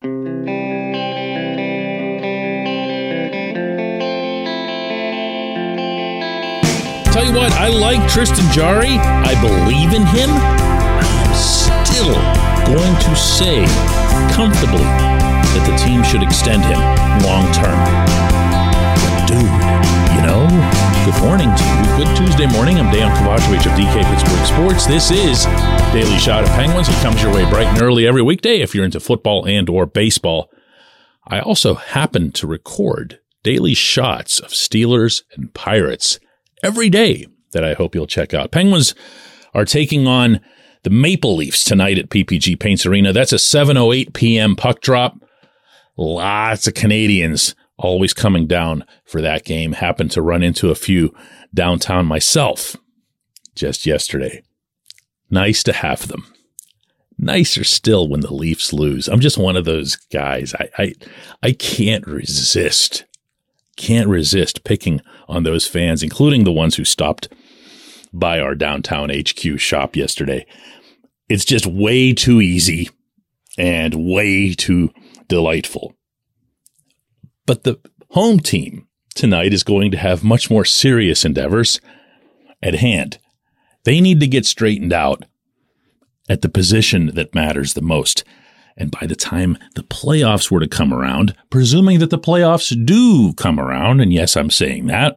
Tell you what, I like Tristan Jarry. I believe in him. I am still going to say comfortably that the team should extend him long term. But dude, you know, good morning to you. Good Tuesday morning. I'm Dan Kovacevic of DK Pittsburgh Sports. This is Daily Shot of Penguins. It comes your way bright and early every weekday if you're into football and or baseball. I also happen to record daily shots of Steelers and Pirates every day that I hope you'll check out. Penguins are taking on the Maple Leafs tonight at PPG Paints Arena. That's a 7:08 p.m. puck drop. Lots of Canadians always coming down for that game. Happened to run into a few downtown myself just yesterday. Nice to have them. Nicer still when the Leafs lose. I'm just one of those guys. I I, I can't resist can't resist picking on those fans, including the ones who stopped by our downtown HQ shop yesterday. It's just way too easy and way too delightful. But the home team tonight is going to have much more serious endeavors at hand. They need to get straightened out at the position that matters the most. And by the time the playoffs were to come around, presuming that the playoffs do come around, and yes, I'm saying that,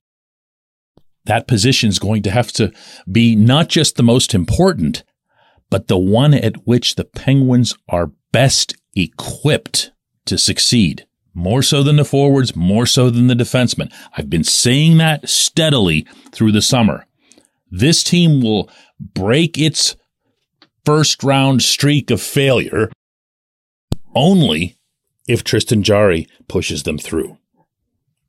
that position is going to have to be not just the most important, but the one at which the Penguins are best equipped to succeed. More so than the forwards, more so than the defensemen. I've been saying that steadily through the summer. This team will break its first round streak of failure only if Tristan Jarry pushes them through.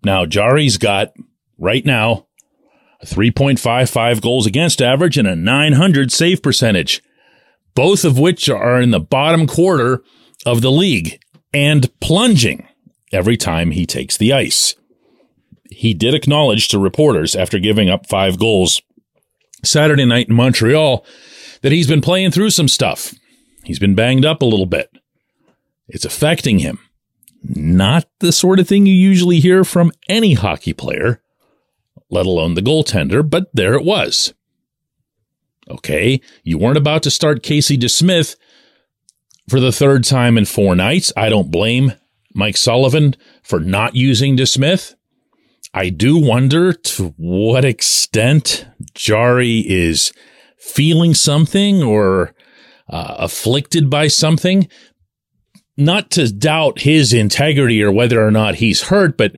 Now, Jarry's got right now a 3.55 goals against average and a 900 save percentage, both of which are in the bottom quarter of the league and plunging every time he takes the ice. He did acknowledge to reporters after giving up five goals Saturday night in Montreal that he's been playing through some stuff. He's been banged up a little bit. It's affecting him. Not the sort of thing you usually hear from any hockey player, let alone the goaltender, but there it was. Okay, you weren't about to start Casey DeSmith for the third time in four nights. I don't blame Mike Sullivan for not using DeSmith. I do wonder to what extent Jarry is feeling something or uh, afflicted by something not to doubt his integrity or whether or not he's hurt, but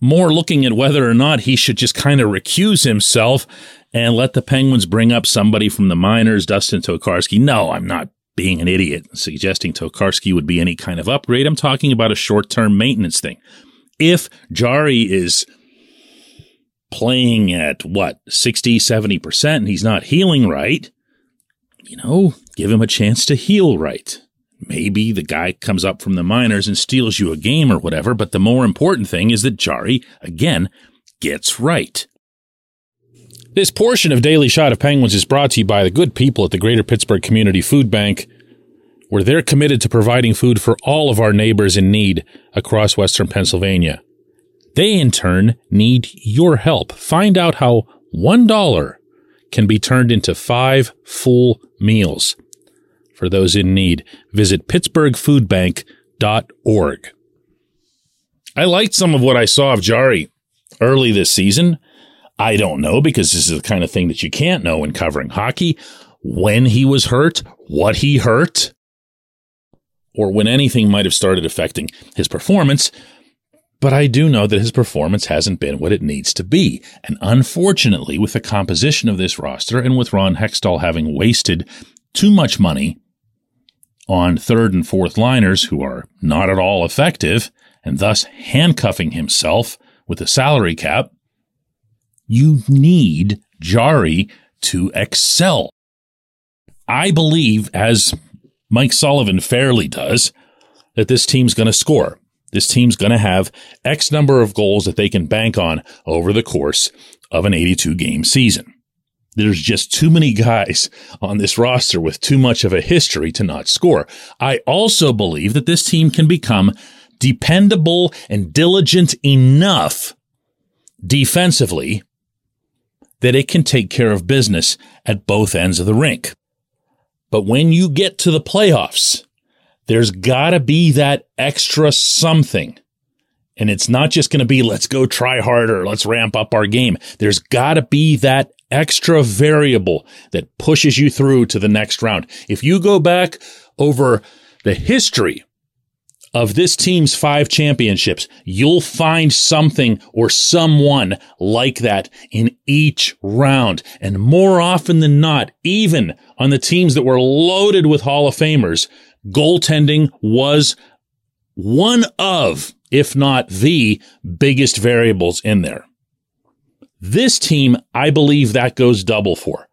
more looking at whether or not he should just kind of recuse himself and let the Penguins bring up somebody from the minors, Dustin Tokarski. No, I'm not being an idiot and suggesting Tokarski would be any kind of upgrade. I'm talking about a short term maintenance thing. If Jarry is playing at what, 60, 70%, and he's not healing right, you know, give him a chance to heal right. Maybe the guy comes up from the minors and steals you a game or whatever, but the more important thing is that Jarry, again, gets right. This portion of Daily Shot of Penguins is brought to you by the good people at the Greater Pittsburgh Community Food Bank, where they're committed to providing food for all of our neighbors in need across Western Pennsylvania. They, in turn, need your help. Find out how $1 can be turned into five full meals for those in need. Visit pittsburghfoodbank.org. I liked some of what I saw of Jarry early this season. I don't know because this is the kind of thing that you can't know when covering hockey. When he was hurt, what he hurt, or when anything might have started affecting his performance. But I do know that his performance hasn't been what it needs to be. And unfortunately, with the composition of this roster and with Ron Hextall having wasted too much money on third and fourth liners who are not at all effective and thus handcuffing himself with the salary cap, you need Jarry to excel. I believe, as Mike Sullivan fairly does, that this team's going to score. This team's going to have X number of goals that they can bank on over the course of an 82 game season. There's just too many guys on this roster with too much of a history to not score. I also believe that this team can become dependable and diligent enough defensively that it can take care of business at both ends of the rink. But when you get to the playoffs, there's gotta be that extra something. And it's not just going to be, let's go try harder. Let's ramp up our game. There's gotta be that extra variable that pushes you through to the next round. If you go back over the history of this team's five championships, you'll find something or someone like that in each round. And more often than not, even on the teams that were loaded with Hall of Famers, goaltending was one of, if not the biggest variables in there. This team, I believe that goes double for.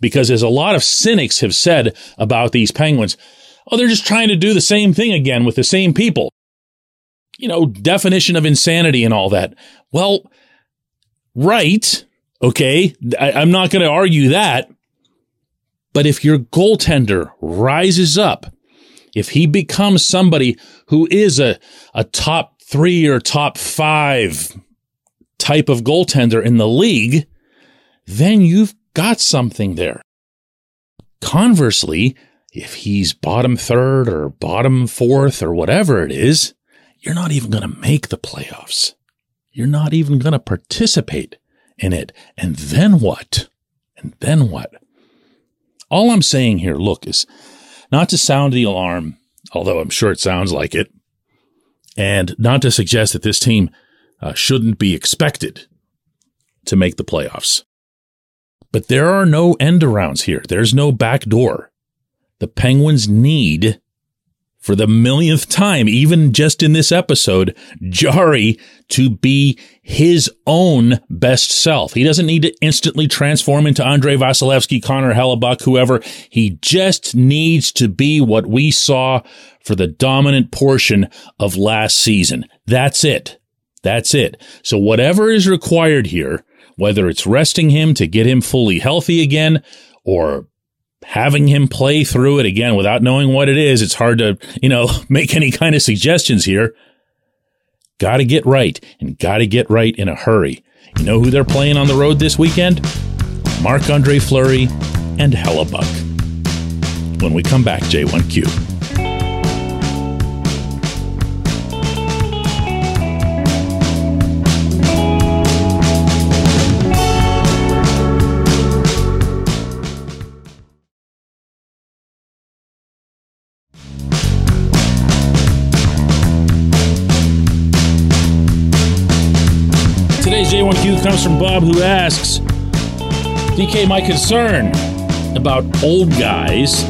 Because as a lot of cynics have said about these Penguins, Oh, they're just trying to do the same thing again with the same people. You know, definition of insanity and all that. Well, right. Okay. I, I'm not going to argue that. But if your goaltender rises up, if he becomes somebody who is a, a top three or top five type of goaltender in the league, then you've got something there. Conversely, if he's bottom third or bottom fourth or whatever it is, you're not even going to make the playoffs. You're not even going to participate in it. And then what? And then what? All I'm saying here, look, is not to sound the alarm, although I'm sure it sounds like it, and not to suggest that this team uh, shouldn't be expected to make the playoffs. But there are no end arounds here. There's no back door the Penguins need for the millionth time, even just in this episode, Jarry to be his own best self. He doesn't need to instantly transform into Andre Vasilevskiy, Connor Hellebuyck, whoever. He just needs to be what we saw for the dominant portion of last season. That's it. That's it. So whatever is required here, whether it's resting him to get him fully healthy again or having him play through it again without knowing what it is, it's hard to, you know, make any kind of suggestions here. Got to get right and got to get right in a hurry. You know who they're playing on the road this weekend? Marc Andre Fleury and Hellebuyck. When we come back, J1Q. J1Q comes from Bob who asks DK, my concern about old guys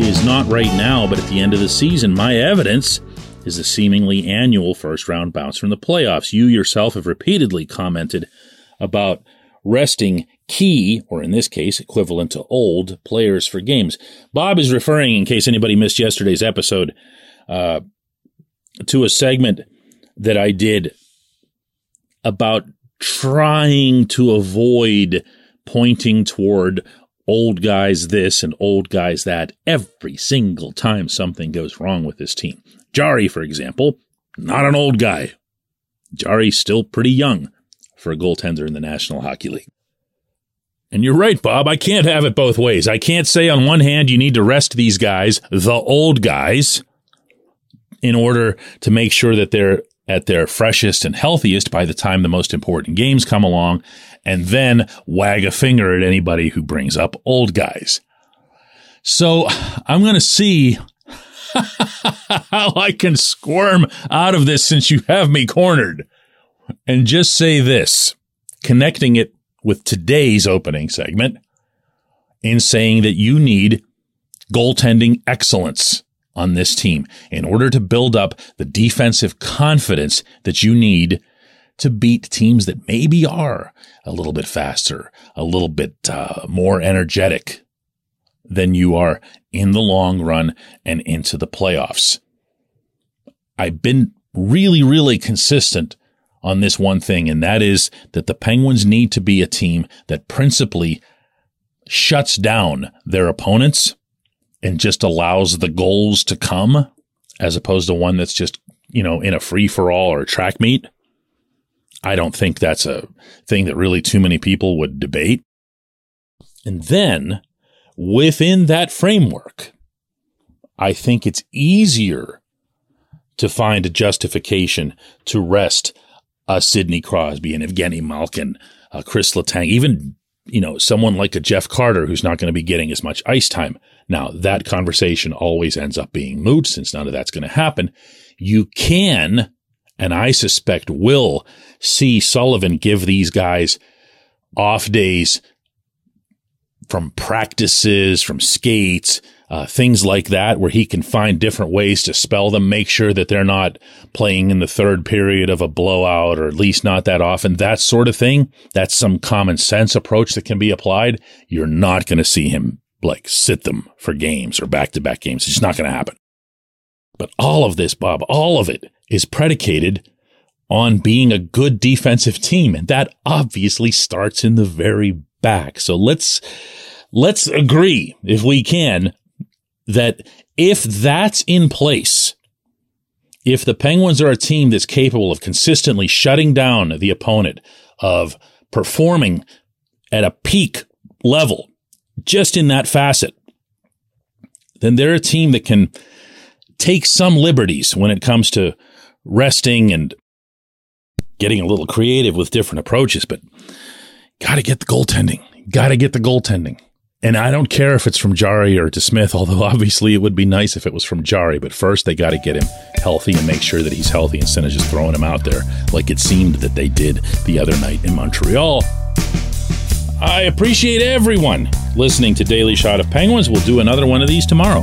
is not right now, but at the end of the season. My evidence is the seemingly annual first round bounce from the playoffs. You yourself have repeatedly commented about resting key, or in this case, equivalent to old players for games. Bob is referring, in case anybody missed yesterday's episode, uh, to a segment that I did about trying to avoid pointing toward old guys this and old guys that every single time something goes wrong with this team. Jarry, for example, not an old guy. Jarry's still pretty young for a goaltender in the National Hockey League. And you're right, Bob. I can't have it both ways. I can't say on one hand, you need to rest these guys, the old guys, in order to make sure that they're at their freshest and healthiest by the time the most important games come along, and then wag a finger at anybody who brings up old guys. So I'm going to see how I can squirm out of this since you have me cornered. And just say this, connecting it with today's opening segment in saying that you need goaltending excellence on this team in order to build up the defensive confidence that you need to beat teams that maybe are a little bit faster, a little bit uh, more energetic than you are in the long run and into the playoffs. I've been really, really consistent on this one thing, and that is that the Penguins need to be a team that principally shuts down their opponents and just allows the goals to come as opposed to one that's just, you know, in a free for all or track meet. I don't think that's a thing that really too many people would debate. And then within that framework, I think it's easier to find a justification to rest a Sidney Crosby and Evgeny Malkin, uh, Chris Letang, even you know someone like a Jeff Carter who's not going to be getting as much ice time. Now that conversation always ends up being moot since none of that's going to happen. You can, and I suspect will, see Sullivan give these guys off days from practices, from skates, uh, things like that, where he can find different ways to spell them, make sure that they're not playing in the third period of a blowout, or at least not that often. That sort of thing. That's some common sense approach that can be applied. You're not going to see him like sit them for games or back to back games. It's just not going to happen. But all of this, Bob, all of it is predicated on being a good defensive team. And that obviously starts in the very back. So let's, let's agree if we can that if that's in place, if the Penguins are a team that's capable of consistently shutting down the opponent, of performing at a peak level, just in that facet, then they're a team that can take some liberties when it comes to resting and getting a little creative with different approaches, but got to get the goaltending. Got to get the goaltending. And I don't care if it's from Jarry or DeSmith, although obviously it would be nice if it was from Jarry, But first, they got to get him healthy and make sure that he's healthy instead of just throwing him out there like it seemed that they did the other night in Montreal. I appreciate everyone listening to Daily Shot of Penguins. We'll do another one of these tomorrow.